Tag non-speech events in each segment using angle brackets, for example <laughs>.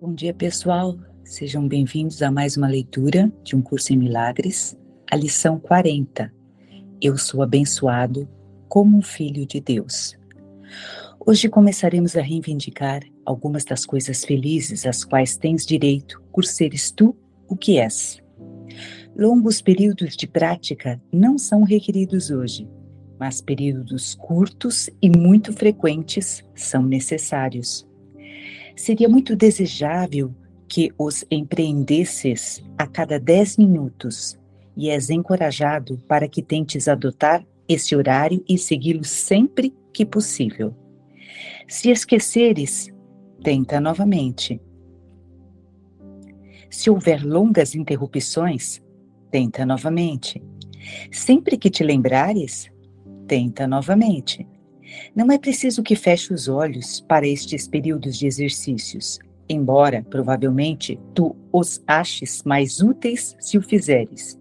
Bom dia, pessoal. Sejam bem-vindos a mais uma leitura de um curso em milagres, a lição 40. Eu sou abençoado como um filho de Deus. Hoje começaremos a reivindicar algumas das coisas felizes às quais tens direito por seres tu o que és. Longos períodos de prática não são requeridos hoje, mas períodos curtos e muito frequentes são necessários. Seria muito desejável que os empreendesses a cada 10 minutos e és encorajado para que tentes adotar esse horário e segui-lo sempre que possível. Se esqueceres, tenta novamente. Se houver longas interrupções, tenta novamente. Sempre que te lembrares, tenta novamente. Não é preciso que feche os olhos para estes períodos de exercícios, embora provavelmente tu os aches mais úteis se o fizeres.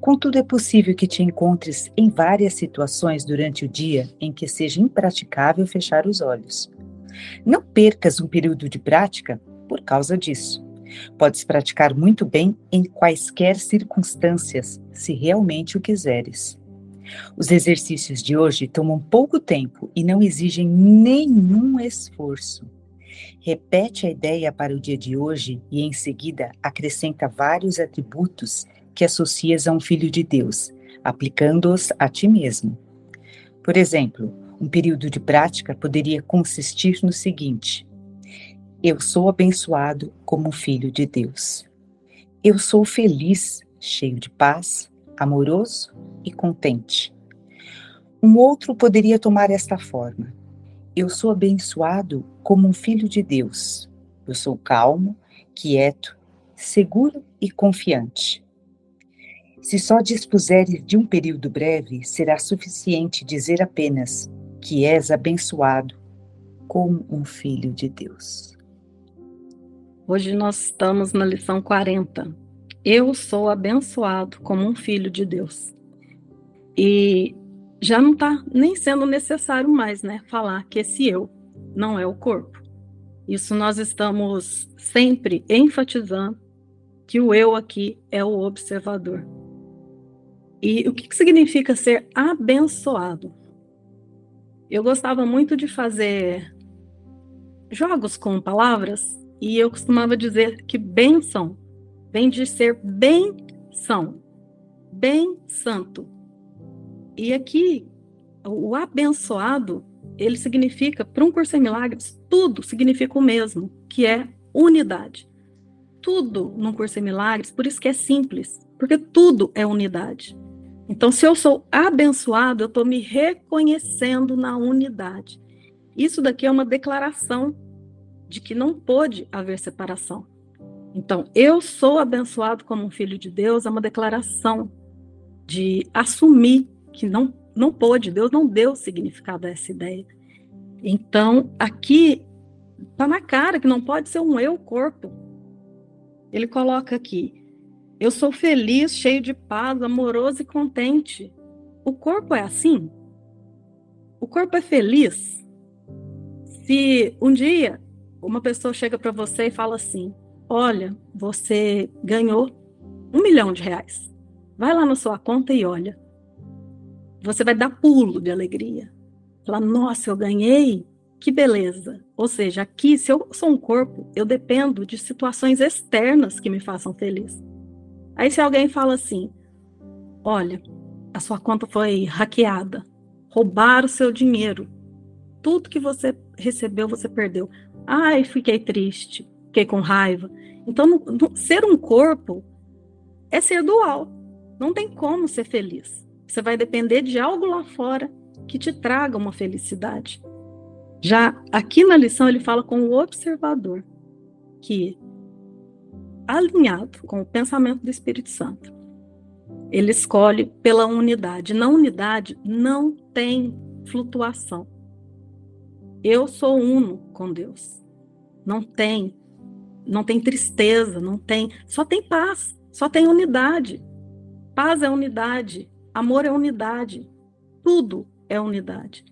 Contudo, é possível que te encontres em várias situações durante o dia em que seja impraticável fechar os olhos. Não percas um período de prática por causa disso. Podes praticar muito bem em quaisquer circunstâncias, se realmente o quiseres. Os exercícios de hoje tomam pouco tempo e não exigem nenhum esforço. Repete a ideia para o dia de hoje e, em seguida, acrescenta vários atributos que associas a um filho de Deus, aplicando-os a ti mesmo. Por exemplo, um período de prática poderia consistir no seguinte: Eu sou abençoado como um filho de Deus. Eu sou feliz, cheio de paz, amoroso e contente. Um outro poderia tomar esta forma: Eu sou abençoado como um filho de Deus. Eu sou calmo, quieto, seguro e confiante. Se só dispuseres de um período breve, será suficiente dizer apenas que és abençoado como um filho de Deus. Hoje nós estamos na lição 40. Eu sou abençoado como um filho de Deus. E já não está nem sendo necessário mais, né, falar que esse eu não é o corpo. Isso nós estamos sempre enfatizando que o eu aqui é o observador. E o que, que significa ser abençoado? Eu gostava muito de fazer jogos com palavras e eu costumava dizer que benção vem de ser bem-são, bem santo. E aqui, o abençoado, ele significa, para um curso em milagres, tudo significa o mesmo, que é unidade. Tudo num curso em milagres, por isso que é simples, porque tudo é unidade. Então, se eu sou abençoado, eu estou me reconhecendo na unidade. Isso daqui é uma declaração de que não pode haver separação. Então, eu sou abençoado como um filho de Deus, é uma declaração de assumir que não, não pôde, Deus não deu significado a essa ideia. Então, aqui está na cara que não pode ser um eu corpo. Ele coloca aqui: eu sou feliz, cheio de paz, amoroso e contente. O corpo é assim? O corpo é feliz? Se um dia uma pessoa chega para você e fala assim: Olha, você ganhou um milhão de reais. Vai lá na sua conta e olha. Você vai dar pulo de alegria. Falar, nossa, eu ganhei, que beleza. Ou seja, aqui, se eu sou um corpo, eu dependo de situações externas que me façam feliz. Aí se alguém fala assim: olha, a sua conta foi hackeada, roubaram o seu dinheiro, tudo que você recebeu você perdeu. Ai, fiquei triste, fiquei com raiva. Então, no, no, ser um corpo é ser dual. Não tem como ser feliz. Você vai depender de algo lá fora que te traga uma felicidade. Já aqui na lição ele fala com o observador que alinhado com o pensamento do Espírito Santo. Ele escolhe pela unidade. Na unidade não tem flutuação. Eu sou uno com Deus. Não tem, não tem tristeza, não tem, só tem paz, só tem unidade. Paz é unidade, amor é unidade, tudo é unidade.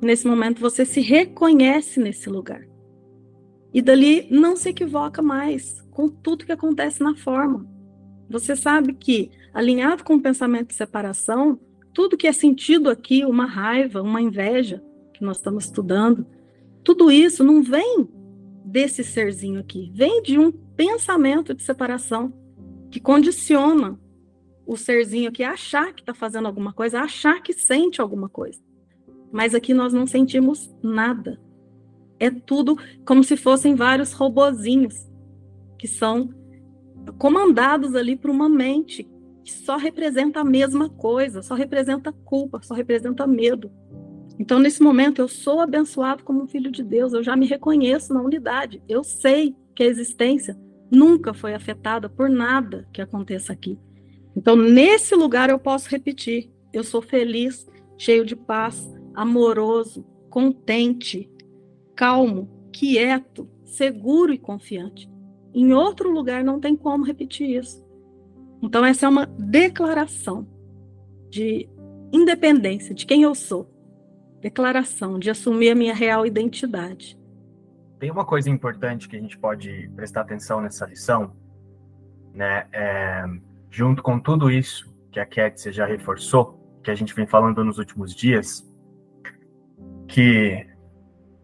Nesse momento você se reconhece nesse lugar. E dali não se equivoca mais com tudo que acontece na forma. Você sabe que, alinhado com o pensamento de separação, tudo que é sentido aqui, uma raiva, uma inveja, que nós estamos estudando, tudo isso não vem desse serzinho aqui, vem de um pensamento de separação que condiciona o serzinho aqui a achar que está fazendo alguma coisa, a achar que sente alguma coisa. Mas aqui nós não sentimos nada. É tudo como se fossem vários robozinhos que são comandados ali por uma mente que só representa a mesma coisa, só representa culpa, só representa medo. Então, nesse momento, eu sou abençoado como um filho de Deus, eu já me reconheço na unidade, eu sei que a existência nunca foi afetada por nada que aconteça aqui. Então, nesse lugar, eu posso repetir: eu sou feliz, cheio de paz, amoroso, contente, calmo, quieto, seguro e confiante. Em outro lugar, não tem como repetir isso. Então, essa é uma declaração de independência de quem eu sou declaração de assumir a minha real identidade. Tem uma coisa importante que a gente pode prestar atenção nessa lição, né? É, junto com tudo isso que a Cat já reforçou, que a gente vem falando nos últimos dias, que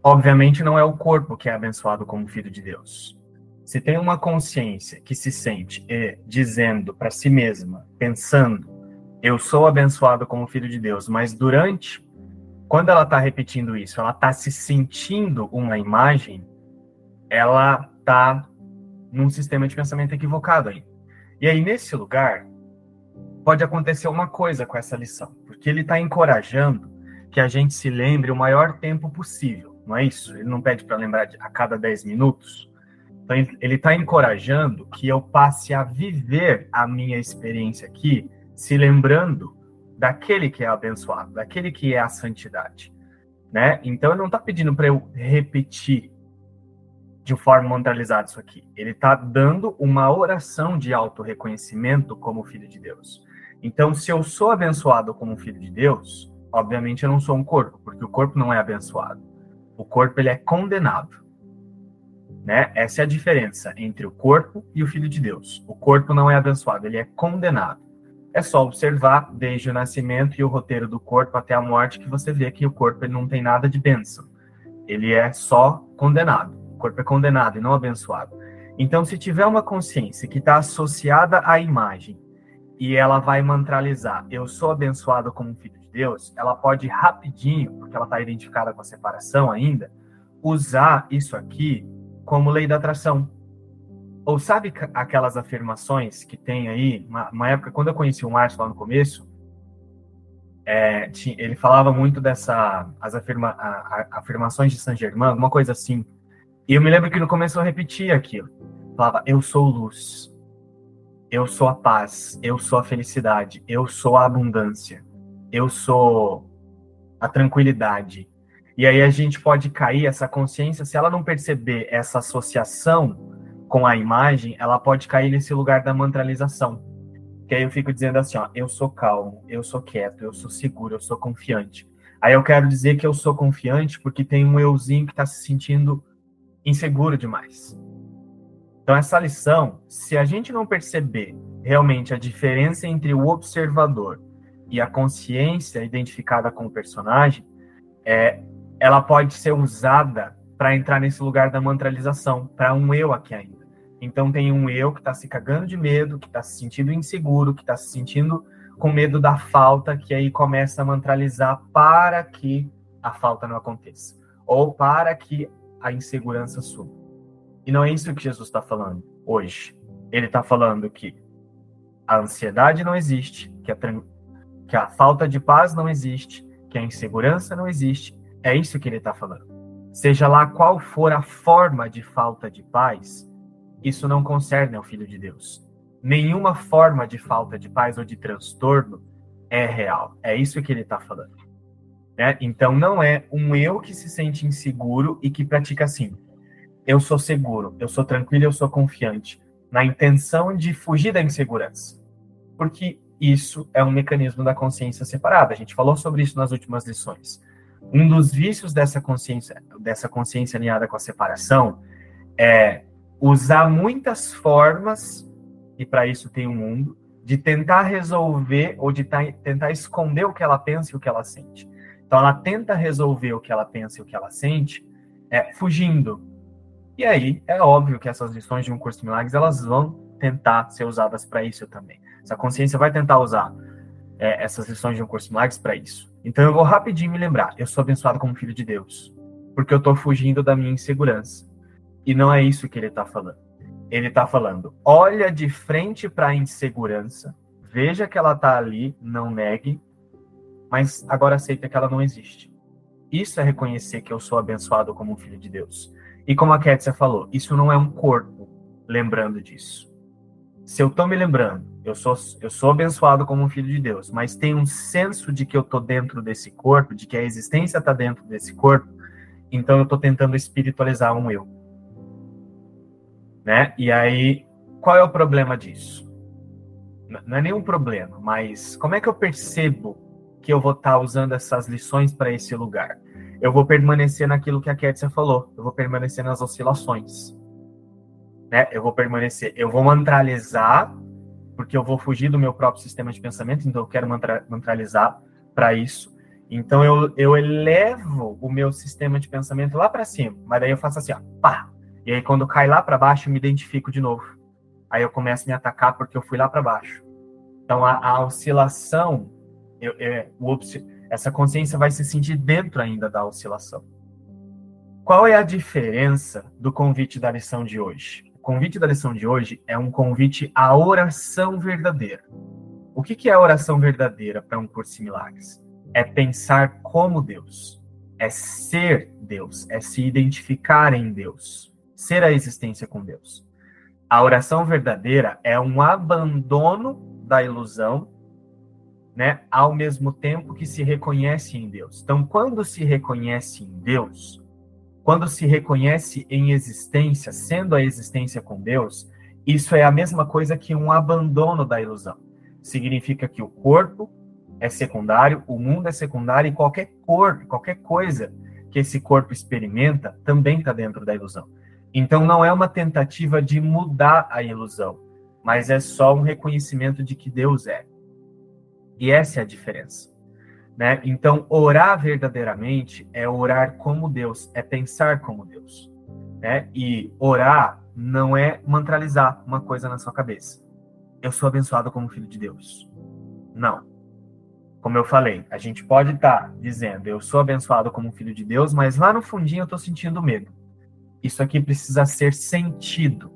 obviamente não é o corpo que é abençoado como filho de Deus. Se tem uma consciência que se sente e dizendo para si mesma, pensando, eu sou abençoado como filho de Deus, mas durante quando ela está repetindo isso, ela está se sentindo uma imagem, ela está num sistema de pensamento equivocado aí. E aí, nesse lugar, pode acontecer uma coisa com essa lição, porque ele está encorajando que a gente se lembre o maior tempo possível, não é isso? Ele não pede para lembrar a cada 10 minutos. Então, ele está encorajando que eu passe a viver a minha experiência aqui, se lembrando daquele que é abençoado, daquele que é a santidade, né? Então ele não está pedindo para eu repetir de forma mentalizada isso aqui. Ele está dando uma oração de auto-reconhecimento como filho de Deus. Então, se eu sou abençoado como filho de Deus, obviamente eu não sou um corpo, porque o corpo não é abençoado. O corpo ele é condenado. Né? Essa é a diferença entre o corpo e o filho de Deus. O corpo não é abençoado, ele é condenado. É só observar desde o nascimento e o roteiro do corpo até a morte que você vê que o corpo ele não tem nada de bênção. Ele é só condenado. O corpo é condenado e não abençoado. Então, se tiver uma consciência que está associada à imagem e ela vai mantralizar, eu sou abençoado como filho de Deus, ela pode rapidinho, porque ela está identificada com a separação ainda, usar isso aqui como lei da atração. Ou sabe aquelas afirmações que tem aí? Uma, uma época, quando eu conheci o Márcio lá no começo, é, ele falava muito dessa as afirma, a, a, afirmações de Saint Germain, alguma coisa assim. E eu me lembro que no começo eu repetia aquilo. Falava, eu sou luz, eu sou a paz, eu sou a felicidade, eu sou a abundância, eu sou a tranquilidade. E aí a gente pode cair essa consciência, se ela não perceber essa associação com a imagem, ela pode cair nesse lugar da mantralização. Que aí eu fico dizendo assim, ó, eu sou calmo, eu sou quieto, eu sou seguro, eu sou confiante. Aí eu quero dizer que eu sou confiante porque tem um euzinho que está se sentindo inseguro demais. Então essa lição, se a gente não perceber realmente a diferença entre o observador e a consciência identificada com o personagem, é, ela pode ser usada para entrar nesse lugar da mantralização, para um eu aqui ainda. Então tem um eu que está se cagando de medo, que está se sentindo inseguro, que está se sentindo com medo da falta, que aí começa a mantralizar para que a falta não aconteça, ou para que a insegurança suba. E não é isso que Jesus está falando hoje. Ele está falando que a ansiedade não existe, que a, que a falta de paz não existe, que a insegurança não existe. É isso que ele está falando. Seja lá qual for a forma de falta de paz, isso não concerne ao Filho de Deus. Nenhuma forma de falta de paz ou de transtorno é real. É isso que ele está falando. Né? Então, não é um eu que se sente inseguro e que pratica assim. Eu sou seguro, eu sou tranquilo, eu sou confiante, na intenção de fugir da insegurança. Porque isso é um mecanismo da consciência separada. A gente falou sobre isso nas últimas lições. Um dos vícios dessa consciência, dessa consciência alinhada com a separação, é usar muitas formas, e para isso tem o um mundo, de tentar resolver ou de tentar esconder o que ela pensa e o que ela sente. Então ela tenta resolver o que ela pensa e o que ela sente, é, fugindo. E aí é óbvio que essas lições de um curso de milagres elas vão tentar ser usadas para isso também. Essa consciência vai tentar usar é, essas lições de um curso de milagres para isso. Então eu vou rapidinho me lembrar: eu sou abençoado como filho de Deus, porque eu estou fugindo da minha insegurança. E não é isso que ele está falando ele está falando: olha de frente para a insegurança, veja que ela está ali, não negue, mas agora aceita que ela não existe. Isso é reconhecer que eu sou abençoado como filho de Deus. E como a Kétia falou, isso não é um corpo lembrando disso. Se eu estou me lembrando, eu sou, eu sou abençoado como um filho de Deus, mas tem um senso de que eu estou dentro desse corpo, de que a existência está dentro desse corpo, então eu estou tentando espiritualizar um eu né? E aí, qual é o problema disso? Não é nenhum problema, mas como é que eu percebo que eu vou estar tá usando essas lições para esse lugar? Eu vou permanecer naquilo que a Kétia falou, eu vou permanecer nas oscilações. Né? Eu vou permanecer, eu vou mantralizar, porque eu vou fugir do meu próprio sistema de pensamento, então eu quero mantra, mantralizar para isso. Então eu, eu elevo o meu sistema de pensamento lá para cima, mas daí eu faço assim, ó, pá, e aí, quando cai lá para baixo, eu me identifico de novo. Aí eu começo a me atacar porque eu fui lá para baixo. Então, a, a oscilação, eu, eu, o, essa consciência vai se sentir dentro ainda da oscilação. Qual é a diferença do convite da lição de hoje? O convite da lição de hoje é um convite à oração verdadeira. O que, que é a oração verdadeira para um curso em milagres? É pensar como Deus, é ser Deus, é se identificar em Deus ser a existência com Deus. A oração verdadeira é um abandono da ilusão, né, ao mesmo tempo que se reconhece em Deus. Então, quando se reconhece em Deus, quando se reconhece em existência, sendo a existência com Deus, isso é a mesma coisa que um abandono da ilusão. Significa que o corpo é secundário, o mundo é secundário e qualquer cor, qualquer coisa que esse corpo experimenta também está dentro da ilusão. Então não é uma tentativa de mudar a ilusão, mas é só um reconhecimento de que Deus é. E essa é a diferença. Né? Então, orar verdadeiramente é orar como Deus, é pensar como Deus. Né? E orar não é mantralizar uma coisa na sua cabeça. Eu sou abençoado como filho de Deus. Não. Como eu falei, a gente pode estar tá dizendo eu sou abençoado como filho de Deus, mas lá no fundinho eu estou sentindo medo isso aqui precisa ser sentido,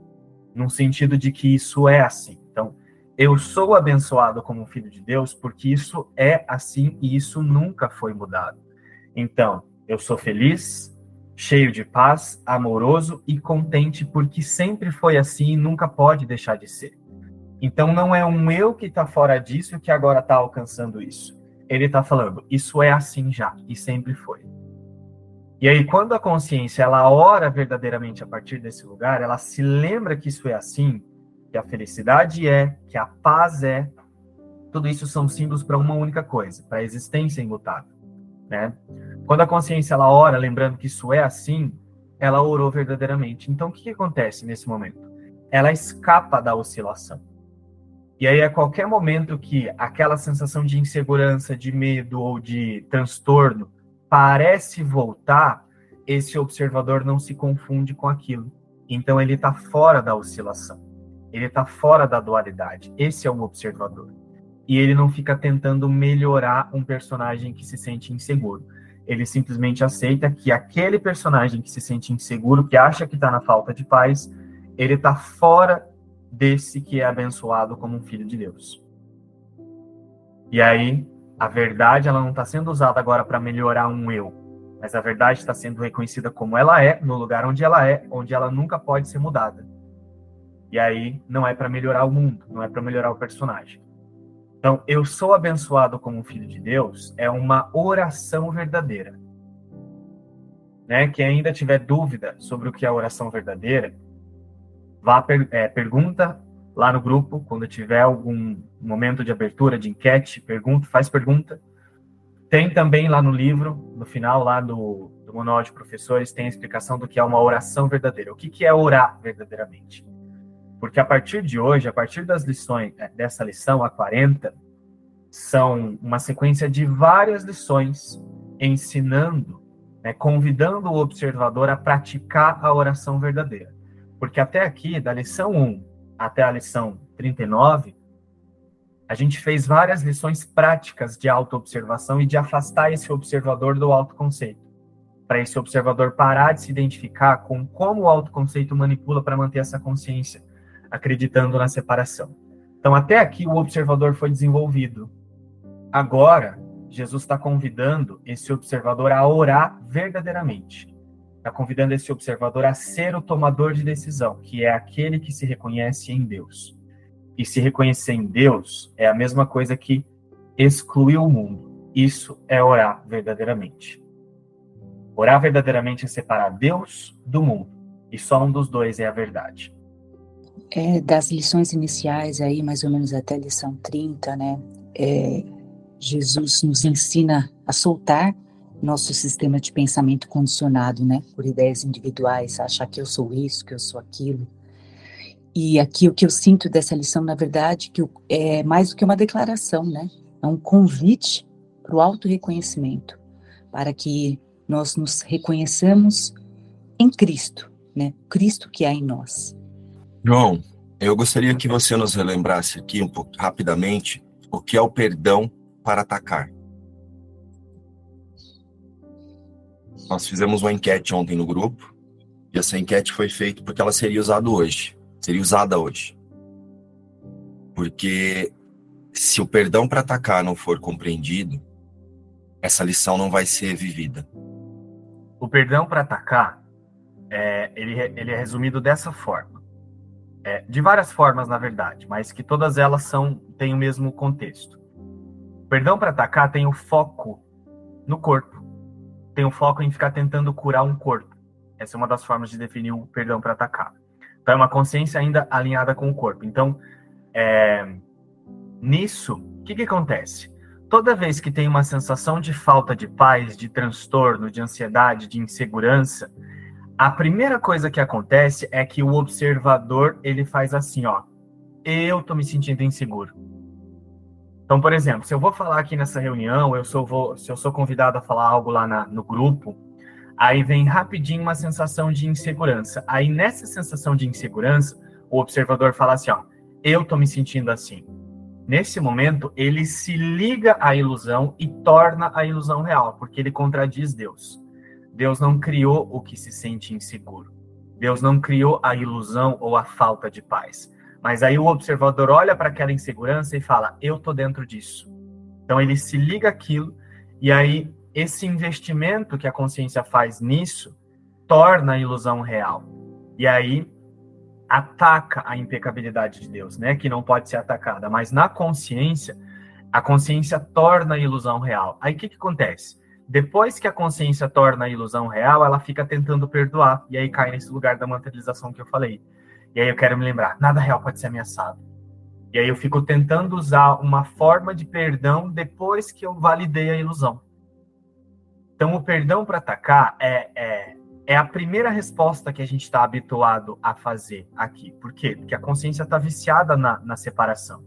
num sentido de que isso é assim. Então, eu sou abençoado como filho de Deus porque isso é assim e isso nunca foi mudado. Então, eu sou feliz, cheio de paz, amoroso e contente porque sempre foi assim e nunca pode deixar de ser. Então, não é um eu que está fora disso que agora está alcançando isso. Ele está falando, isso é assim já e sempre foi. E aí, quando a consciência ela ora verdadeiramente a partir desse lugar, ela se lembra que isso é assim, que a felicidade é, que a paz é, tudo isso são símbolos para uma única coisa, para a existência imutável, né? Quando a consciência ela ora, lembrando que isso é assim, ela orou verdadeiramente. Então, o que, que acontece nesse momento? Ela escapa da oscilação. E aí, a qualquer momento que aquela sensação de insegurança, de medo ou de transtorno parece voltar, esse observador não se confunde com aquilo. Então ele está fora da oscilação. Ele está fora da dualidade. Esse é o observador. E ele não fica tentando melhorar um personagem que se sente inseguro. Ele simplesmente aceita que aquele personagem que se sente inseguro, que acha que está na falta de paz, ele está fora desse que é abençoado como um filho de Deus. E aí a verdade ela não está sendo usada agora para melhorar um eu, mas a verdade está sendo reconhecida como ela é, no lugar onde ela é, onde ela nunca pode ser mudada. E aí não é para melhorar o mundo, não é para melhorar o personagem. Então, eu sou abençoado como filho de Deus é uma oração verdadeira. Né? Quem ainda tiver dúvida sobre o que é oração verdadeira, vá per é, pergunta lá no grupo, quando tiver algum momento de abertura, de enquete, pergunta, faz pergunta. Tem também lá no livro, no final lá do, do Manual de Professores tem a explicação do que é uma oração verdadeira. O que, que é orar verdadeiramente? Porque a partir de hoje, a partir das lições, é, dessa lição, a 40, são uma sequência de várias lições ensinando, né, convidando o observador a praticar a oração verdadeira. Porque até aqui, da lição 1 até a lição 39, a gente fez várias lições práticas de autoobservação e de afastar esse observador do autoconceito. Para esse observador parar de se identificar com como o autoconceito manipula para manter essa consciência, acreditando na separação. Então, até aqui, o observador foi desenvolvido. Agora, Jesus está convidando esse observador a orar verdadeiramente. Está convidando esse observador a ser o tomador de decisão, que é aquele que se reconhece em Deus. E se reconhecer em Deus é a mesma coisa que excluir o mundo. Isso é orar verdadeiramente. Orar verdadeiramente é separar Deus do mundo. E só um dos dois é a verdade. É, das lições iniciais aí, mais ou menos até lição 30, né? É, Jesus nos ensina a soltar nosso sistema de pensamento condicionado, né? Por ideias individuais, achar que eu sou isso, que eu sou aquilo e aqui o que eu sinto dessa lição, na verdade, que é mais do que uma declaração, né? É um convite para o auto-reconhecimento, para que nós nos reconheçamos em Cristo, né? Cristo que há em nós. João, eu gostaria que você nos relembrasse aqui um pouco rapidamente o que é o perdão para atacar. Nós fizemos uma enquete ontem no grupo e essa enquete foi feita porque ela seria usada hoje seria usada hoje. Porque se o perdão para atacar não for compreendido, essa lição não vai ser vivida. O perdão para atacar, é, ele, ele é resumido dessa forma. É, de várias formas, na verdade, mas que todas elas são têm o mesmo contexto. O perdão para atacar tem o foco no corpo. Tem o foco em ficar tentando curar um corpo. Essa é uma das formas de definir o perdão para atacar. Então, é uma consciência ainda alinhada com o corpo. Então, é, nisso, o que, que acontece? Toda vez que tem uma sensação de falta de paz, de transtorno, de ansiedade, de insegurança, a primeira coisa que acontece é que o observador ele faz assim, ó, eu tô me sentindo inseguro. Então, por exemplo, se eu vou falar aqui nessa reunião, eu sou, vou, se eu sou convidado a falar algo lá na, no grupo, Aí vem rapidinho uma sensação de insegurança. Aí nessa sensação de insegurança, o observador fala assim, ó, eu tô me sentindo assim. Nesse momento, ele se liga à ilusão e torna a ilusão real, porque ele contradiz Deus. Deus não criou o que se sente inseguro. Deus não criou a ilusão ou a falta de paz. Mas aí o observador olha para aquela insegurança e fala: Eu tô dentro disso. Então ele se liga aquilo e aí esse investimento que a consciência faz nisso torna a ilusão real. E aí ataca a impecabilidade de Deus, né, que não pode ser atacada, mas na consciência, a consciência torna a ilusão real. Aí o que, que acontece? Depois que a consciência torna a ilusão real, ela fica tentando perdoar, e aí cai nesse lugar da materialização que eu falei. E aí eu quero me lembrar, nada real pode ser ameaçado. E aí eu fico tentando usar uma forma de perdão depois que eu validei a ilusão. Então, o perdão para atacar é, é, é, a primeira resposta que a gente está habituado a fazer aqui. Por quê? Porque a consciência está viciada na, na separação.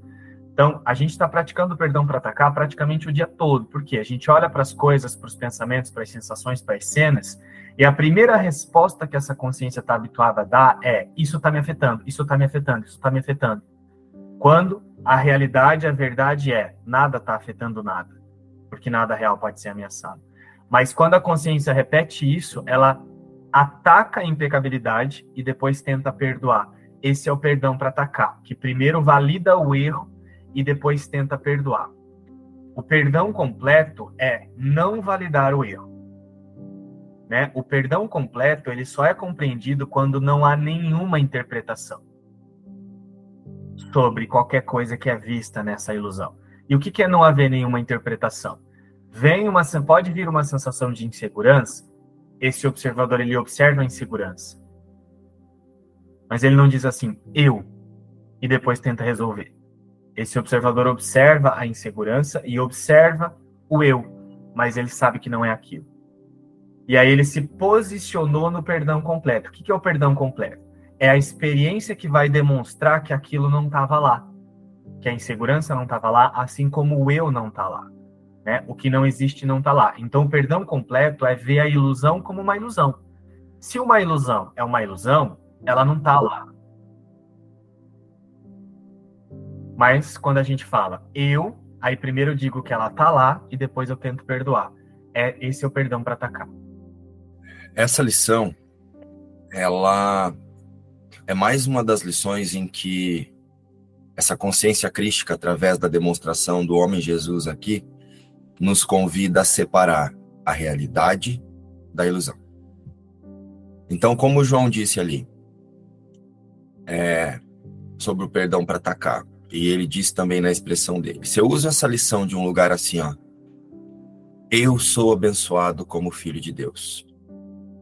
Então, a gente está praticando perdão para atacar praticamente o dia todo. Por quê? A gente olha para as coisas, para os pensamentos, para as sensações, para as cenas, e a primeira resposta que essa consciência está habituada a dar é: isso está me afetando, isso está me afetando, isso está me afetando. Quando a realidade, a verdade é: nada está afetando nada, porque nada real pode ser ameaçado. Mas quando a consciência repete isso, ela ataca a impecabilidade e depois tenta perdoar. Esse é o perdão para atacar, que primeiro valida o erro e depois tenta perdoar. O perdão completo é não validar o erro. Né? O perdão completo ele só é compreendido quando não há nenhuma interpretação sobre qualquer coisa que é vista nessa ilusão. E o que é não haver nenhuma interpretação? vem uma pode vir uma sensação de insegurança, esse observador ele observa a insegurança. Mas ele não diz assim, eu, e depois tenta resolver. Esse observador observa a insegurança e observa o eu, mas ele sabe que não é aquilo. E aí ele se posicionou no perdão completo. O que é o perdão completo? É a experiência que vai demonstrar que aquilo não estava lá, que a insegurança não estava lá, assim como o eu não está lá. Né? O que não existe não está lá. Então, o perdão completo é ver a ilusão como uma ilusão. Se uma ilusão é uma ilusão, ela não está lá. Mas quando a gente fala eu, aí primeiro eu digo que ela está lá e depois eu tento perdoar. É esse é o perdão para atacar. Essa lição, ela é mais uma das lições em que essa consciência crística, através da demonstração do homem Jesus aqui, nos convida a separar a realidade da ilusão. Então, como João disse ali, é, sobre o perdão para atacar, e ele disse também na expressão dele, se eu uso essa lição de um lugar assim, ó, eu sou abençoado como filho de Deus.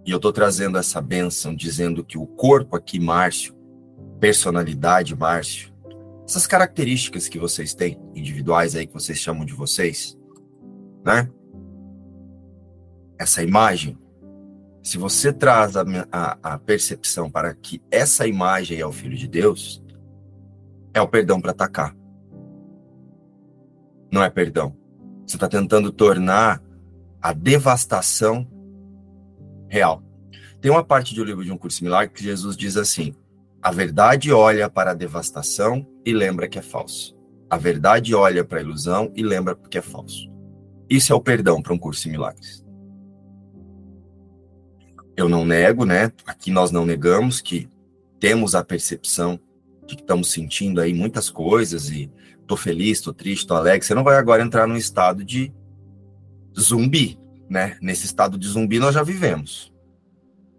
E eu estou trazendo essa bênção, dizendo que o corpo aqui, Márcio, personalidade, Márcio, essas características que vocês têm, individuais aí, que vocês chamam de vocês, né? Essa imagem, se você traz a, a, a percepção para que essa imagem é o Filho de Deus, é o perdão para atacar. Não é perdão. Você está tentando tornar a devastação real. Tem uma parte do livro de um curso similar que Jesus diz assim: a verdade olha para a devastação e lembra que é falso. A verdade olha para a ilusão e lembra que é falso. Isso é o perdão para um curso em milagres. Eu não nego, né? Aqui nós não negamos que temos a percepção de que estamos sentindo aí muitas coisas e tô feliz, tô triste, tô alegre. Você não vai agora entrar num estado de zumbi, né? Nesse estado de zumbi nós já vivemos.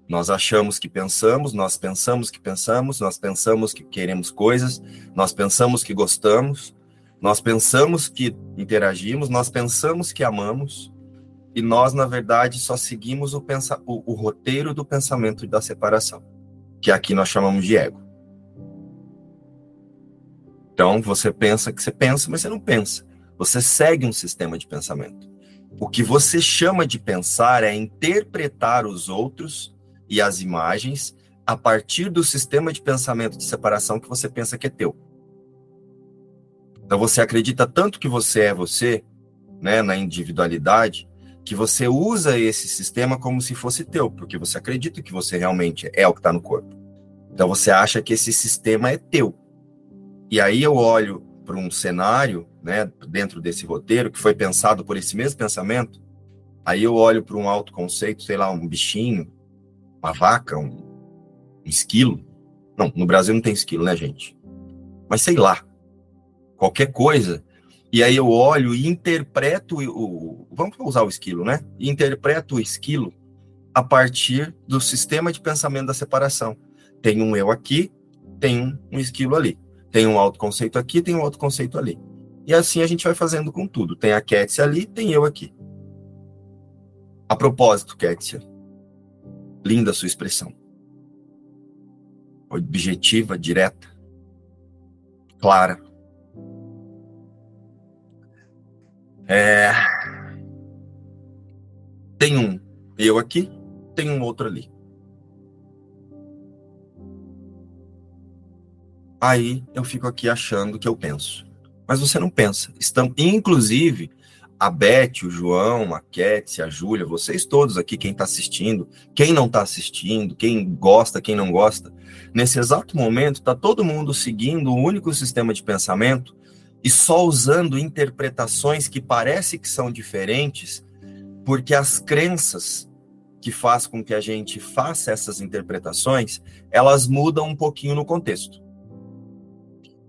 Nós achamos que pensamos, nós pensamos que pensamos, nós pensamos que queremos coisas, nós pensamos que gostamos, nós pensamos que interagimos, nós pensamos que amamos, e nós, na verdade, só seguimos o, pensa o, o roteiro do pensamento da separação, que aqui nós chamamos de ego. Então, você pensa que você pensa, mas você não pensa. Você segue um sistema de pensamento. O que você chama de pensar é interpretar os outros e as imagens a partir do sistema de pensamento de separação que você pensa que é teu. Então você acredita tanto que você é você, né, na individualidade, que você usa esse sistema como se fosse teu, porque você acredita que você realmente é o que está no corpo. Então você acha que esse sistema é teu. E aí eu olho para um cenário, né, dentro desse roteiro que foi pensado por esse mesmo pensamento. Aí eu olho para um autoconceito, sei lá, um bichinho, uma vaca, um, um esquilo. Não, no Brasil não tem esquilo, né, gente? Mas sei lá, qualquer coisa. E aí eu olho e interpreto o. Vamos usar o esquilo, né? Interpreto o esquilo a partir do sistema de pensamento da separação. Tem um eu aqui, tem um, um esquilo ali. Tem um autoconceito aqui, tem um autoconceito ali. E assim a gente vai fazendo com tudo. Tem a Kétia ali, tem eu aqui. A propósito, Kétia, linda a sua expressão. Objetiva, direta, clara. É... Tem um eu aqui, tem um outro ali. Aí eu fico aqui achando que eu penso. Mas você não pensa. Estão, inclusive, a Beth, o João, a Ketsi, a Júlia, vocês todos aqui, quem está assistindo, quem não está assistindo, quem gosta, quem não gosta, nesse exato momento está todo mundo seguindo um único sistema de pensamento e só usando interpretações que parece que são diferentes, porque as crenças que faz com que a gente faça essas interpretações, elas mudam um pouquinho no contexto.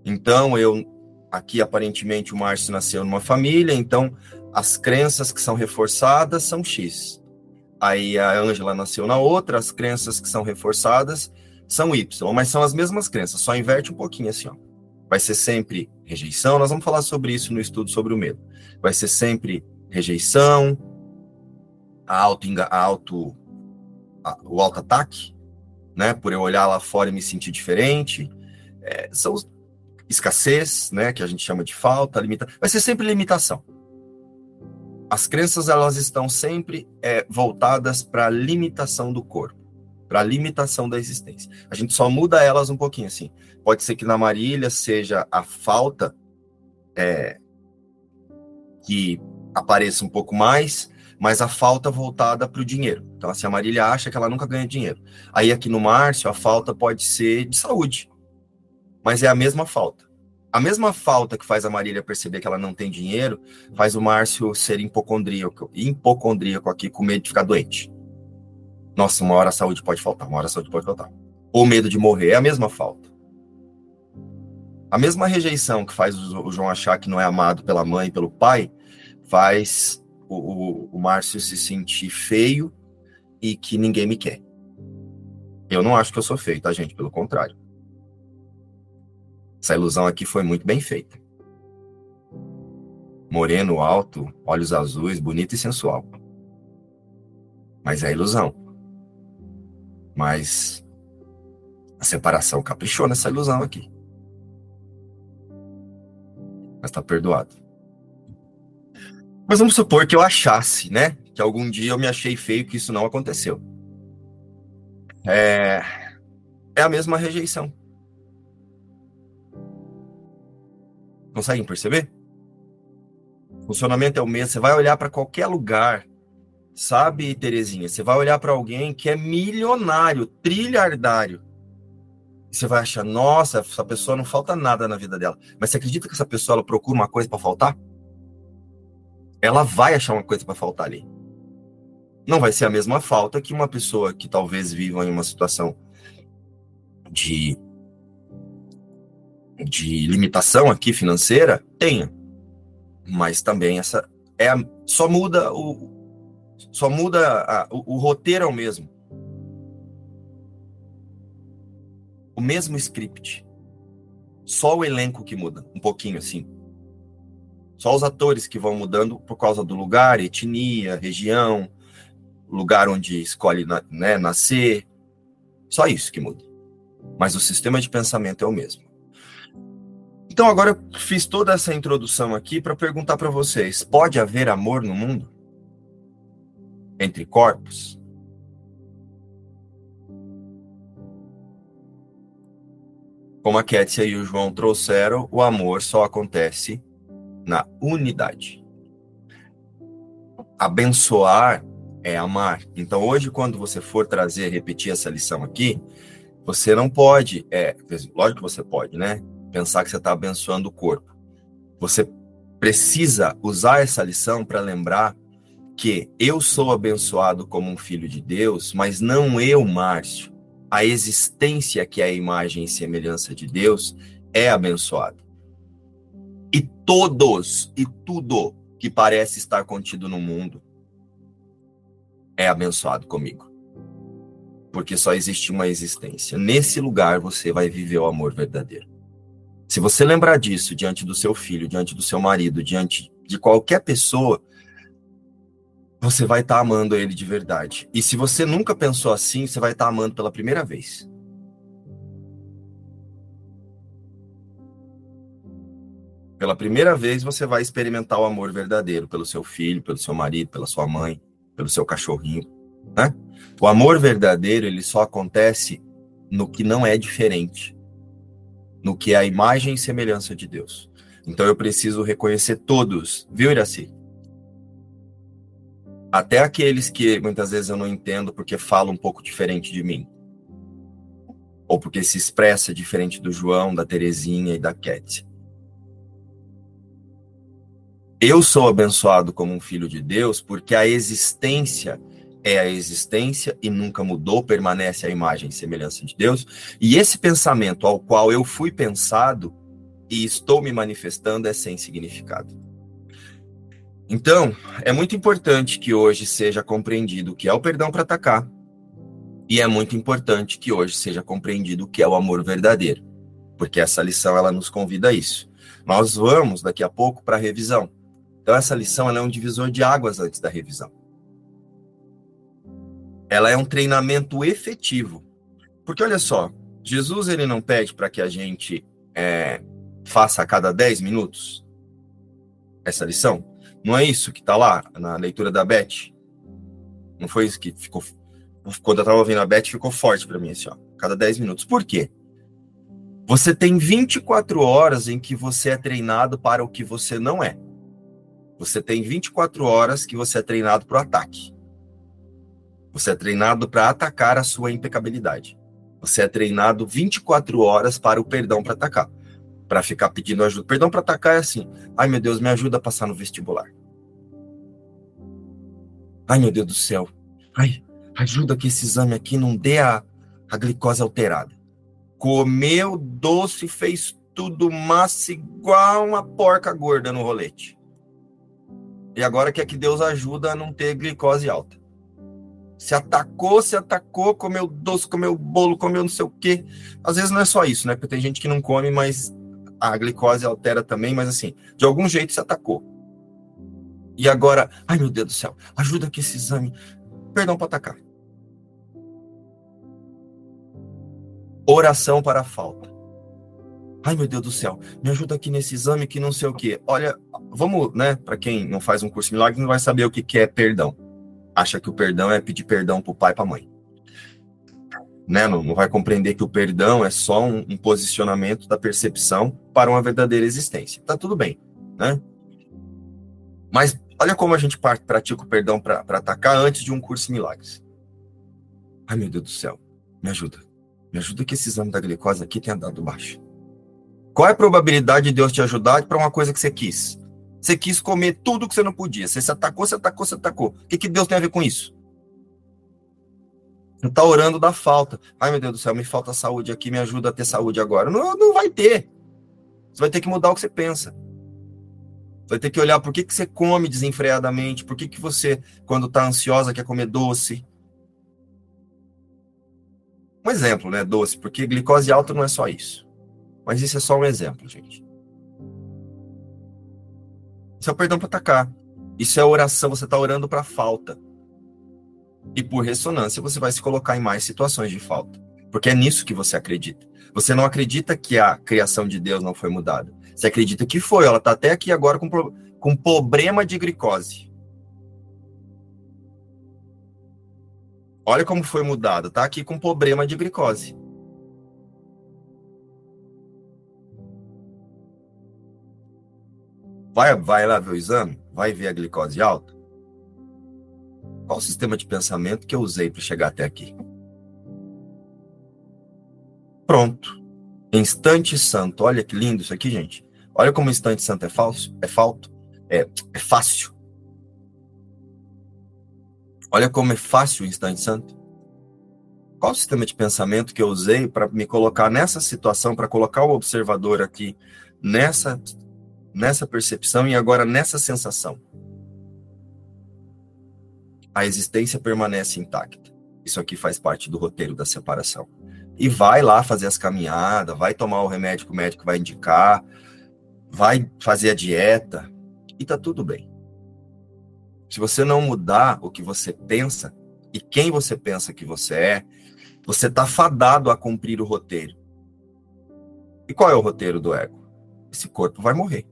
Então, eu aqui aparentemente o Márcio nasceu numa família, então as crenças que são reforçadas são X. Aí a Ângela nasceu na outra, as crenças que são reforçadas são Y, mas são as mesmas crenças, só inverte um pouquinho assim, ó vai ser sempre rejeição. Nós vamos falar sobre isso no estudo sobre o medo. Vai ser sempre rejeição, auto, auto a, o auto-ataque, né? Por eu olhar lá fora e me sentir diferente. É, são escassez, né? Que a gente chama de falta, limita. Vai ser sempre limitação. As crenças elas estão sempre é, voltadas para a limitação do corpo, para a limitação da existência. A gente só muda elas um pouquinho assim. Pode ser que na Marília seja a falta é, que apareça um pouco mais, mas a falta voltada para o dinheiro. Então, assim, a Marília acha que ela nunca ganha dinheiro. Aí aqui no Márcio, a falta pode ser de saúde, mas é a mesma falta. A mesma falta que faz a Marília perceber que ela não tem dinheiro, faz o Márcio ser hipocondríaco, hipocondríaco aqui, com medo de ficar doente. Nossa, uma hora a saúde pode faltar, uma hora a saúde pode faltar. Ou medo de morrer, é a mesma falta. A mesma rejeição que faz o João achar que não é amado pela mãe e pelo pai, faz o, o, o Márcio se sentir feio e que ninguém me quer. Eu não acho que eu sou feio, tá, gente? Pelo contrário. Essa ilusão aqui foi muito bem feita. Moreno, alto, olhos azuis, bonito e sensual. Mas é ilusão. Mas a separação caprichou nessa ilusão aqui. Mas tá perdoado. Mas vamos supor que eu achasse, né? Que algum dia eu me achei feio que isso não aconteceu. É, é a mesma rejeição. Conseguem perceber? Funcionamento é o mesmo. Você vai olhar para qualquer lugar, sabe, Terezinha? Você vai olhar para alguém que é milionário, trilhardário. Você vai achar, nossa, essa pessoa não falta nada na vida dela. Mas você acredita que essa pessoa ela procura uma coisa para faltar? Ela vai achar uma coisa para faltar ali. Não vai ser a mesma falta que uma pessoa que talvez viva em uma situação de de limitação aqui financeira tenha, mas também essa é a, só muda o só muda a, o, o roteiro é o mesmo. o mesmo script. Só o elenco que muda, um pouquinho assim. Só os atores que vão mudando por causa do lugar, etnia, região, lugar onde escolhe né, nascer. Só isso que muda. Mas o sistema de pensamento é o mesmo. Então agora eu fiz toda essa introdução aqui para perguntar para vocês: pode haver amor no mundo? Entre corpos? Como a Kétia e o João trouxeram, o amor só acontece na unidade. Abençoar é amar. Então, hoje, quando você for trazer, repetir essa lição aqui, você não pode, é, lógico que você pode, né? Pensar que você está abençoando o corpo. Você precisa usar essa lição para lembrar que eu sou abençoado como um filho de Deus, mas não eu, Márcio a existência que é a imagem e semelhança de Deus é abençoada. E todos e tudo que parece estar contido no mundo é abençoado comigo. Porque só existe uma existência. Nesse lugar você vai viver o amor verdadeiro. Se você lembrar disso diante do seu filho, diante do seu marido, diante de qualquer pessoa, você vai estar tá amando ele de verdade. E se você nunca pensou assim, você vai estar tá amando pela primeira vez. Pela primeira vez você vai experimentar o amor verdadeiro pelo seu filho, pelo seu marido, pela sua mãe, pelo seu cachorrinho, né? O amor verdadeiro, ele só acontece no que não é diferente, no que é a imagem e semelhança de Deus. Então eu preciso reconhecer todos, viu, Iraci? Até aqueles que muitas vezes eu não entendo porque falam um pouco diferente de mim. Ou porque se expressa diferente do João, da Terezinha e da Cat. Eu sou abençoado como um filho de Deus porque a existência é a existência e nunca mudou, permanece a imagem e semelhança de Deus. E esse pensamento ao qual eu fui pensado e estou me manifestando é sem significado. Então, é muito importante que hoje seja compreendido o que é o perdão para atacar, e é muito importante que hoje seja compreendido o que é o amor verdadeiro, porque essa lição ela nos convida a isso. Nós vamos daqui a pouco para a revisão. Então essa lição ela é um divisor de águas antes da revisão. Ela é um treinamento efetivo, porque olha só, Jesus ele não pede para que a gente é, faça a cada 10 minutos essa lição. Não é isso que está lá na leitura da Beth? Não foi isso que ficou. Quando eu estava ouvindo a Beth, ficou forte para mim, assim, ó, cada 10 minutos. Por quê? Você tem 24 horas em que você é treinado para o que você não é. Você tem 24 horas que você é treinado para o ataque. Você é treinado para atacar a sua impecabilidade. Você é treinado 24 horas para o perdão para atacar. Para ficar pedindo ajuda. Perdão para atacar é assim: ai meu Deus, me ajuda a passar no vestibular. Ai meu Deus do céu. Ai, ajuda que esse exame aqui não dê a, a glicose alterada. Comeu doce, fez tudo massa igual uma porca gorda no rolete. E agora quer que Deus ajuda a não ter glicose alta. Se atacou, se atacou, comeu doce, comeu bolo, comeu não sei o quê. Às vezes não é só isso, né? Porque tem gente que não come, mas a glicose altera também, mas assim, de algum jeito se atacou. E agora, ai meu Deus do céu, ajuda aqui esse exame. Perdão para atacar. Oração para a falta. Ai meu Deus do céu, me ajuda aqui nesse exame que não sei o quê. Olha, vamos, né? Para quem não faz um curso milagre, não vai saber o que, que é perdão acha que o perdão é pedir perdão para o pai e para a mãe. Né? Não, não, vai compreender que o perdão é só um, um, posicionamento da percepção para uma verdadeira existência. Tá tudo bem, né? Mas olha como a gente pratica o perdão para atacar antes de um curso em milagres. Ai, meu Deus do céu, me ajuda. Me ajuda que esse exame da glicose aqui tenha dado baixo. Qual é a probabilidade de Deus te ajudar para uma coisa que você quis? Você quis comer tudo que você não podia. Você se atacou, você atacou, você atacou. O que, que Deus tem a ver com isso? Não está orando da falta. Ai, meu Deus do céu, me falta saúde aqui, me ajuda a ter saúde agora. Não, não vai ter. Você vai ter que mudar o que você pensa. Vai ter que olhar por que, que você come desenfreadamente, por que, que você, quando está ansiosa, quer comer doce. Um exemplo, né? Doce, porque glicose alta não é só isso. Mas isso é só um exemplo, gente. Isso é perdão para atacar. Isso é oração, você está orando para falta. E por ressonância, você vai se colocar em mais situações de falta. Porque é nisso que você acredita. Você não acredita que a criação de Deus não foi mudada. Você acredita que foi. Ela está até aqui agora com, com problema de glicose. Olha como foi mudado. Está aqui com problema de glicose. Vai, vai lá ver o exame? Vai ver a glicose alta? Qual o sistema de pensamento que eu usei para chegar até aqui? Pronto. Instante santo. Olha que lindo isso aqui, gente. Olha como instante santo é falso, é falto, é, é fácil. Olha como é fácil o instante santo. Qual o sistema de pensamento que eu usei para me colocar nessa situação, para colocar o observador aqui nessa nessa percepção e agora nessa sensação. A existência permanece intacta. Isso aqui faz parte do roteiro da separação. E vai lá fazer as caminhadas, vai tomar o remédio que o médico vai indicar, vai fazer a dieta e tá tudo bem. Se você não mudar o que você pensa e quem você pensa que você é, você tá fadado a cumprir o roteiro. E qual é o roteiro do ego? Esse corpo vai morrer.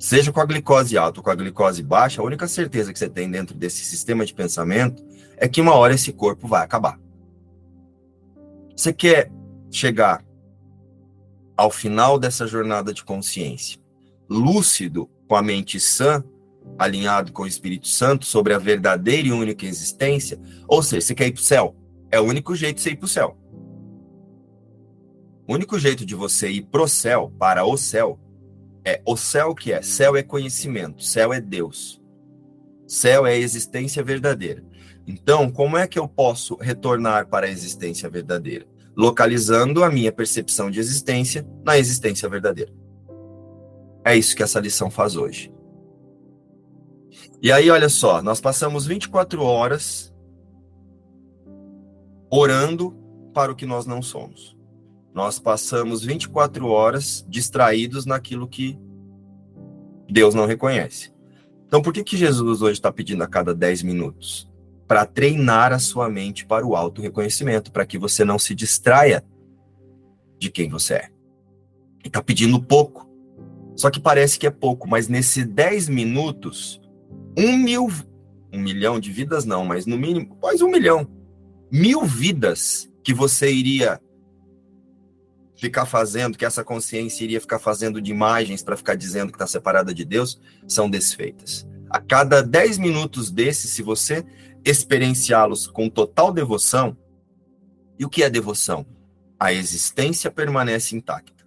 Seja com a glicose alta ou com a glicose baixa, a única certeza que você tem dentro desse sistema de pensamento é que uma hora esse corpo vai acabar. Você quer chegar ao final dessa jornada de consciência, lúcido, com a mente sã, alinhado com o Espírito Santo sobre a verdadeira e única existência, ou seja, você quer ir para o céu? É o único jeito de você ir para o céu. O único jeito de você ir pro céu, para o céu, é o céu que é? Céu é conhecimento, céu é Deus. Céu é a existência verdadeira. Então, como é que eu posso retornar para a existência verdadeira? Localizando a minha percepção de existência na existência verdadeira. É isso que essa lição faz hoje. E aí, olha só, nós passamos 24 horas orando para o que nós não somos. Nós passamos 24 horas distraídos naquilo que Deus não reconhece. Então, por que, que Jesus hoje está pedindo a cada 10 minutos? Para treinar a sua mente para o auto-reconhecimento, para que você não se distraia de quem você é. Ele está pedindo pouco. Só que parece que é pouco, mas nesses 10 minutos, um mil, um milhão de vidas não, mas no mínimo, quase um milhão, mil vidas que você iria ficar fazendo, que essa consciência iria ficar fazendo de imagens para ficar dizendo que está separada de Deus, são desfeitas. A cada 10 minutos desses, se você experienciá-los com total devoção, e o que é devoção? A existência permanece intacta.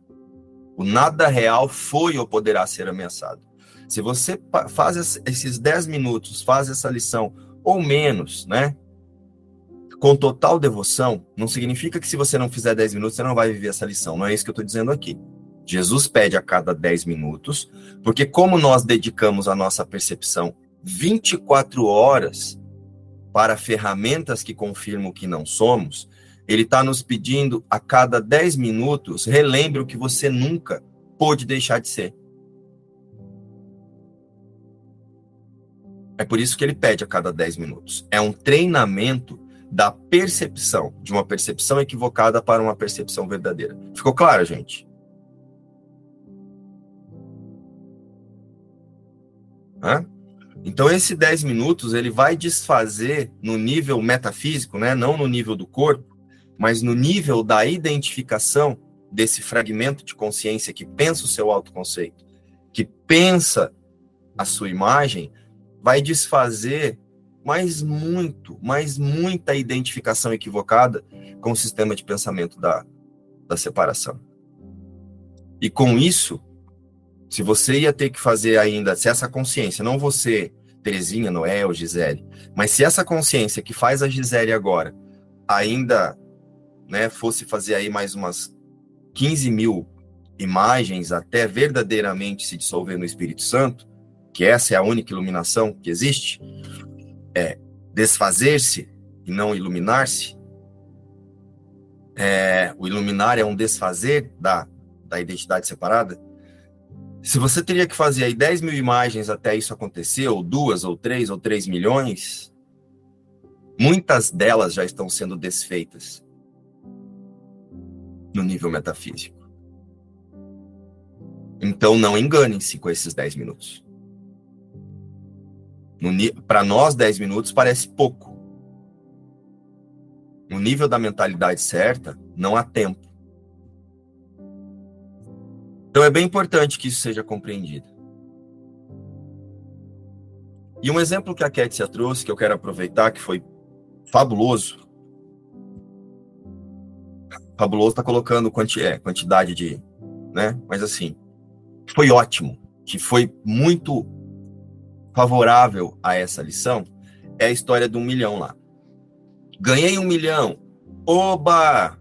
O nada real foi ou poderá ser ameaçado. Se você faz esses 10 minutos, faz essa lição, ou menos, né? Com total devoção, não significa que se você não fizer 10 minutos, você não vai viver essa lição. Não é isso que eu estou dizendo aqui. Jesus pede a cada 10 minutos, porque como nós dedicamos a nossa percepção 24 horas para ferramentas que confirmam que não somos, ele está nos pedindo a cada 10 minutos, relembre o que você nunca pôde deixar de ser. É por isso que ele pede a cada 10 minutos. É um treinamento da percepção, de uma percepção equivocada para uma percepção verdadeira. Ficou claro, gente? Hã? Então, esse 10 minutos ele vai desfazer no nível metafísico, né? não no nível do corpo, mas no nível da identificação desse fragmento de consciência que pensa o seu autoconceito, que pensa a sua imagem, vai desfazer mais muito, mais muita identificação equivocada com o sistema de pensamento da, da separação. E com isso, se você ia ter que fazer ainda, se essa consciência, não você, Terezinha, Noel, Gisele, mas se essa consciência que faz a Gisele agora ainda né, fosse fazer aí mais umas 15 mil imagens até verdadeiramente se dissolver no Espírito Santo, que essa é a única iluminação que existe, é desfazer-se e não iluminar-se. É, o iluminar é um desfazer da, da identidade separada. Se você teria que fazer aí 10 mil imagens até isso acontecer, ou duas, ou três, ou três milhões, muitas delas já estão sendo desfeitas no nível metafísico. Então não enganem-se com esses 10 minutos. Para nós, 10 minutos parece pouco. No nível da mentalidade certa, não há tempo. Então é bem importante que isso seja compreendido. E um exemplo que a Kétia trouxe, que eu quero aproveitar, que foi fabuloso. Fabuloso está colocando quanti, é, quantidade de. Né? Mas assim, foi ótimo, que foi muito favorável a essa lição, é a história do um milhão lá. Ganhei um milhão. Oba!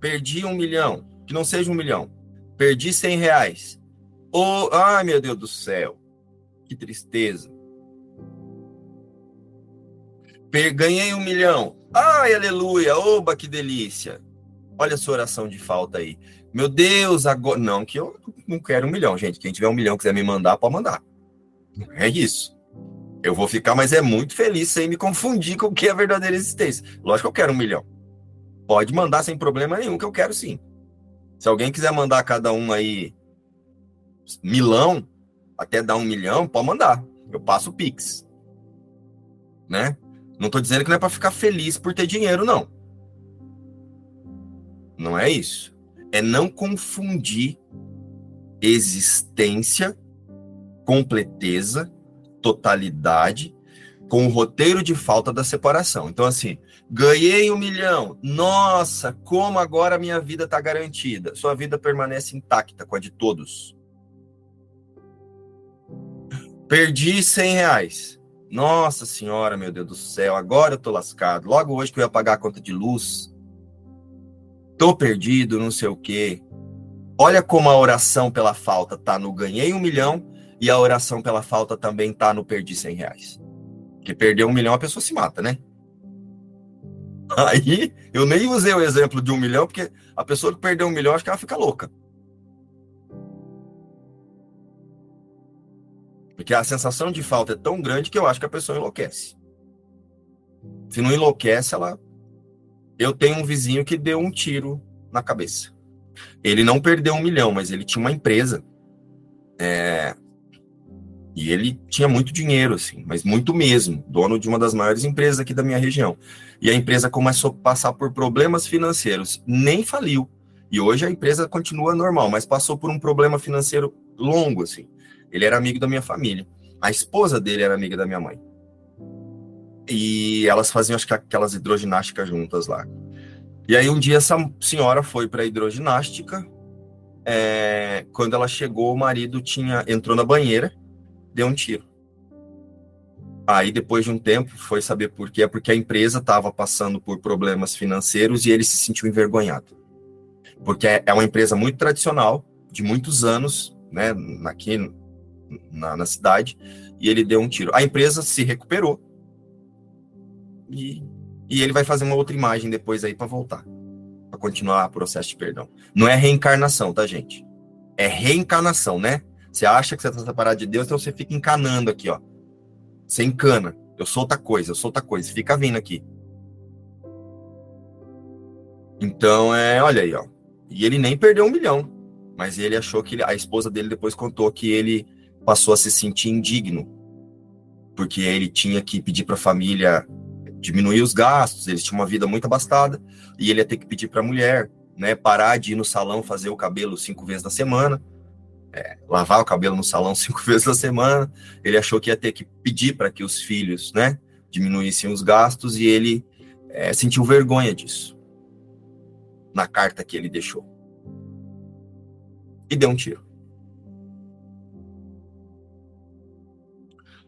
Perdi um milhão. Que não seja um milhão. Perdi 100 reais. Oh, ai, meu Deus do céu. Que tristeza. Per ganhei um milhão. Ai, aleluia. Oba, que delícia. Olha a sua oração de falta aí. Meu Deus, agora. Não, que eu não quero um milhão, gente. Quem tiver um milhão quiser me mandar, pode mandar. É isso. Eu vou ficar, mas é muito feliz sem me confundir com o que é a verdadeira existência. Lógico que eu quero um milhão. Pode mandar sem problema nenhum, que eu quero sim. Se alguém quiser mandar cada um aí milão, até dar um milhão, pode mandar. Eu passo o Pix. Né? Não estou dizendo que não é para ficar feliz por ter dinheiro, não. Não é isso. É não confundir existência, completeza, totalidade com o roteiro de falta da separação. Então, assim, ganhei um milhão. Nossa, como agora minha vida está garantida. Sua vida permanece intacta com a de todos. Perdi 100 reais. Nossa senhora, meu Deus do céu, agora eu tô lascado. Logo hoje que eu ia pagar a conta de luz. Tô perdido, não sei o quê. Olha como a oração pela falta tá no ganhei um milhão e a oração pela falta também tá no perdi 100 reais. Porque perder um milhão a pessoa se mata, né? <laughs> Aí eu nem usei o exemplo de um milhão, porque a pessoa que perdeu um milhão, acho que ela fica louca. Porque a sensação de falta é tão grande que eu acho que a pessoa enlouquece. Se não enlouquece, ela. Eu tenho um vizinho que deu um tiro na cabeça. Ele não perdeu um milhão, mas ele tinha uma empresa É, e ele tinha muito dinheiro, assim, mas muito mesmo, dono de uma das maiores empresas aqui da minha região. E a empresa começou a passar por problemas financeiros, nem faliu. E hoje a empresa continua normal, mas passou por um problema financeiro longo, assim. Ele era amigo da minha família. A esposa dele era amiga da minha mãe. E elas faziam, acho que, aquelas hidroginásticas juntas lá. E aí um dia essa senhora foi para a hidroginástica. É, quando ela chegou, o marido tinha entrou na banheira deu um tiro. Aí, depois de um tempo, foi saber por quê, porque a empresa estava passando por problemas financeiros e ele se sentiu envergonhado. Porque é, é uma empresa muito tradicional, de muitos anos, né, aqui na, na cidade, e ele deu um tiro. A empresa se recuperou e, e ele vai fazer uma outra imagem depois aí para voltar, para continuar o processo de perdão. Não é reencarnação, tá, gente? É reencarnação, né? Você acha que você está separado de Deus, então você fica encanando aqui, ó. Você encana. Eu sou outra coisa, eu sou outra coisa. Fica vindo aqui. Então, é, olha aí, ó. E ele nem perdeu um milhão. Mas ele achou que ele, a esposa dele depois contou que ele passou a se sentir indigno. Porque ele tinha que pedir para a família diminuir os gastos, eles tinham uma vida muito abastada, e ele ia ter que pedir para a mulher, né, parar de ir no salão fazer o cabelo cinco vezes na semana, é, lavar o cabelo no salão <laughs> cinco vezes na semana. Ele achou que ia ter que pedir para que os filhos, né, diminuíssem os gastos e ele é, sentiu vergonha disso na carta que ele deixou e deu um tiro.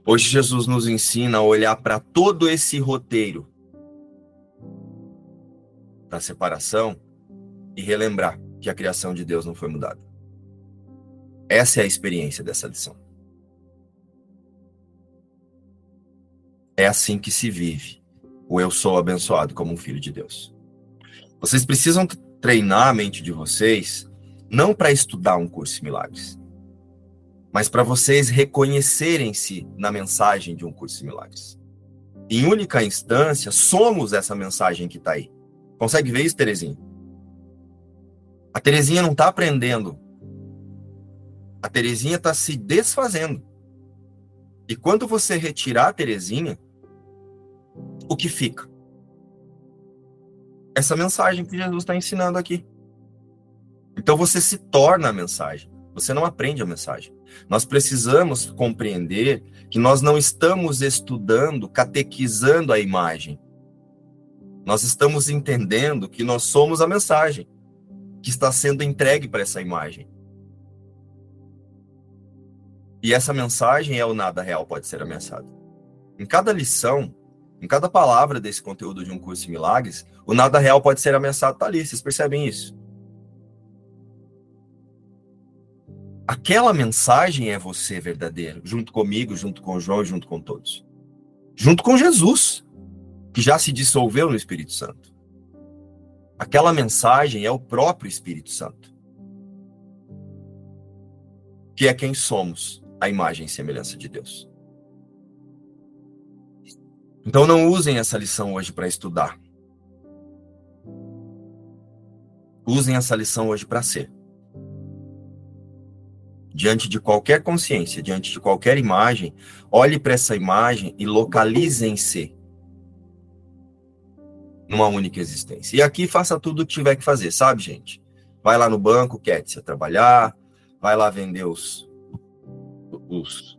Hoje Jesus nos ensina a olhar para todo esse roteiro da separação e relembrar que a criação de Deus não foi mudada. Essa é a experiência dessa lição. É assim que se vive o eu sou abençoado como um filho de Deus. Vocês precisam treinar a mente de vocês não para estudar um curso de milagres, mas para vocês reconhecerem-se na mensagem de um curso de milagres. Em única instância, somos essa mensagem que está aí. Consegue ver isso, Terezinha? A Terezinha não está aprendendo a Terezinha está se desfazendo. E quando você retirar a Terezinha, o que fica? Essa mensagem que Jesus está ensinando aqui. Então você se torna a mensagem. Você não aprende a mensagem. Nós precisamos compreender que nós não estamos estudando, catequizando a imagem. Nós estamos entendendo que nós somos a mensagem que está sendo entregue para essa imagem. E essa mensagem é o nada real pode ser ameaçado. Em cada lição, em cada palavra desse conteúdo de um curso de milagres, o nada real pode ser ameaçado. Tá ali, vocês percebem isso? Aquela mensagem é você verdadeiro, junto comigo, junto com o João, junto com todos. Junto com Jesus, que já se dissolveu no Espírito Santo. Aquela mensagem é o próprio Espírito Santo, que é quem somos a imagem e semelhança de Deus. Então não usem essa lição hoje para estudar. Usem essa lição hoje para ser. Diante de qualquer consciência, diante de qualquer imagem, olhe para essa imagem e localizem-se numa única existência. E aqui faça tudo o que tiver que fazer, sabe, gente? Vai lá no banco, quer se trabalhar, vai lá vender os, os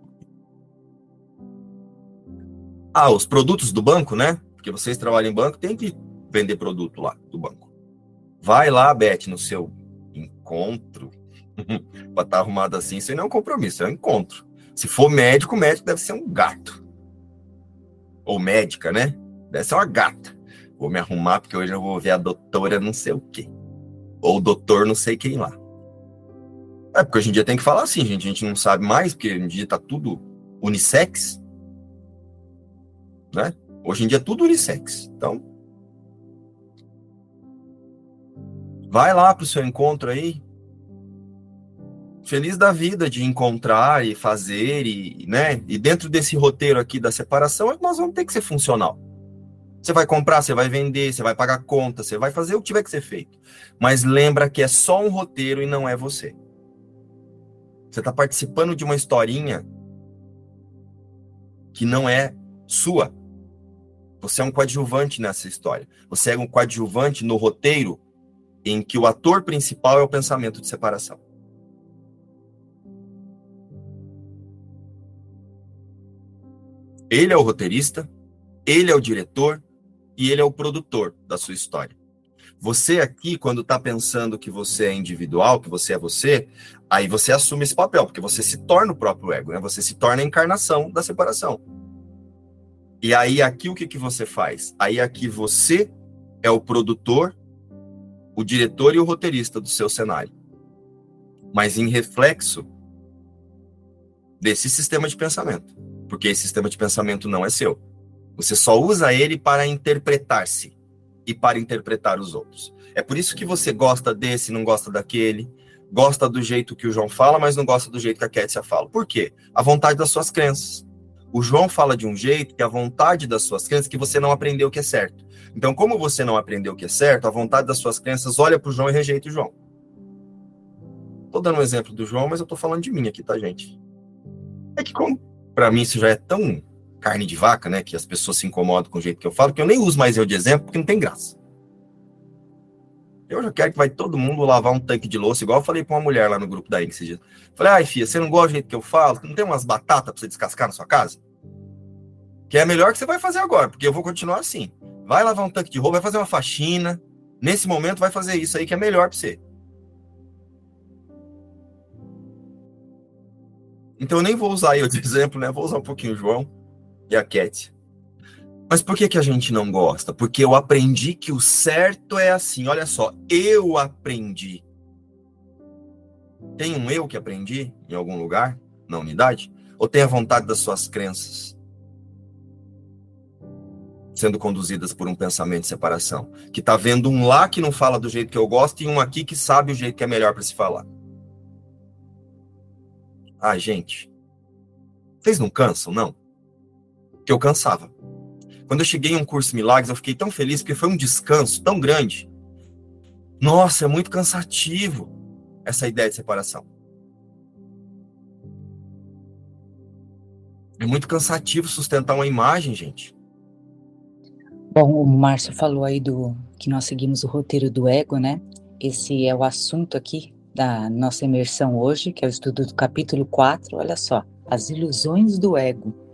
ah, os produtos do banco, né? Porque vocês trabalham em banco, tem que vender produto lá do banco. Vai lá, Beth, no seu encontro. <laughs> para estar tá arrumado assim, isso aí não é um compromisso, é um encontro. Se for médico, médico deve ser um gato. Ou médica, né? Deve ser uma gata. Vou me arrumar porque hoje eu vou ver a doutora não sei o quê. Ou doutor não sei quem lá. É, porque hoje em dia tem que falar assim, gente. A gente não sabe mais, porque hoje em dia tá tudo unissex. Né? Hoje em dia é tudo unissex. Então. Vai lá pro seu encontro aí. Feliz da vida de encontrar e fazer, e, né? E dentro desse roteiro aqui da separação, nós vamos ter que ser funcional. Você vai comprar, você vai vender, você vai pagar conta, você vai fazer o que tiver que ser feito. Mas lembra que é só um roteiro e não é você. Você está participando de uma historinha que não é sua. Você é um coadjuvante nessa história. Você é um coadjuvante no roteiro em que o ator principal é o pensamento de separação. Ele é o roteirista, ele é o diretor e ele é o produtor da sua história. Você aqui, quando está pensando que você é individual, que você é você, aí você assume esse papel, porque você se torna o próprio ego, né? Você se torna a encarnação da separação. E aí aqui o que, que você faz? Aí aqui você é o produtor, o diretor e o roteirista do seu cenário. Mas em reflexo desse sistema de pensamento. Porque esse sistema de pensamento não é seu. Você só usa ele para interpretar-se e para interpretar os outros. É por isso que você gosta desse, não gosta daquele, gosta do jeito que o João fala, mas não gosta do jeito que a Kétia fala. Por quê? A vontade das suas crenças. O João fala de um jeito que a vontade das suas crenças que você não aprendeu o que é certo. Então, como você não aprendeu o que é certo, a vontade das suas crenças olha para o João e rejeita o João. Tô dando um exemplo do João, mas eu tô falando de mim aqui, tá, gente? É que como para mim isso já é tão carne de vaca, né? Que as pessoas se incomodam com o jeito que eu falo, que eu nem uso mais eu de exemplo, porque não tem graça. Eu já quero que vai todo mundo lavar um tanque de louça, igual eu falei para uma mulher lá no grupo da Inc. Falei, ai, filha, você não gosta do jeito que eu falo? Não tem umas batatas para você descascar na sua casa? Que é melhor que você vai fazer agora, porque eu vou continuar assim. Vai lavar um tanque de roupa, vai fazer uma faxina. Nesse momento, vai fazer isso aí que é melhor para você. Então eu nem vou usar eu de <laughs> exemplo, né? Vou usar um pouquinho o João e a Cat. Mas por que, que a gente não gosta? Porque eu aprendi que o certo é assim. Olha só, eu aprendi. Tem um eu que aprendi em algum lugar, na unidade? Ou tem a vontade das suas crenças? Sendo conduzidas por um pensamento de separação. Que tá vendo um lá que não fala do jeito que eu gosto e um aqui que sabe o jeito que é melhor para se falar. Ah, gente. Vocês não cansam, não? Que eu cansava. Quando eu cheguei em um curso Milagres, eu fiquei tão feliz porque foi um descanso tão grande. Nossa, é muito cansativo essa ideia de separação. É muito cansativo sustentar uma imagem, gente. Bom, o Márcio falou aí do que nós seguimos o roteiro do ego, né? Esse é o assunto aqui da nossa imersão hoje, que é o estudo do capítulo 4. Olha só, as ilusões do ego.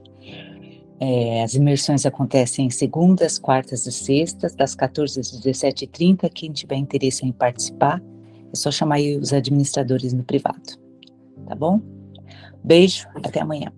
É, as imersões acontecem segundas, quartas e sextas, das 14 às 17h30. Quem tiver interesse em participar, é só chamar os administradores no privado. Tá bom? Beijo, até amanhã.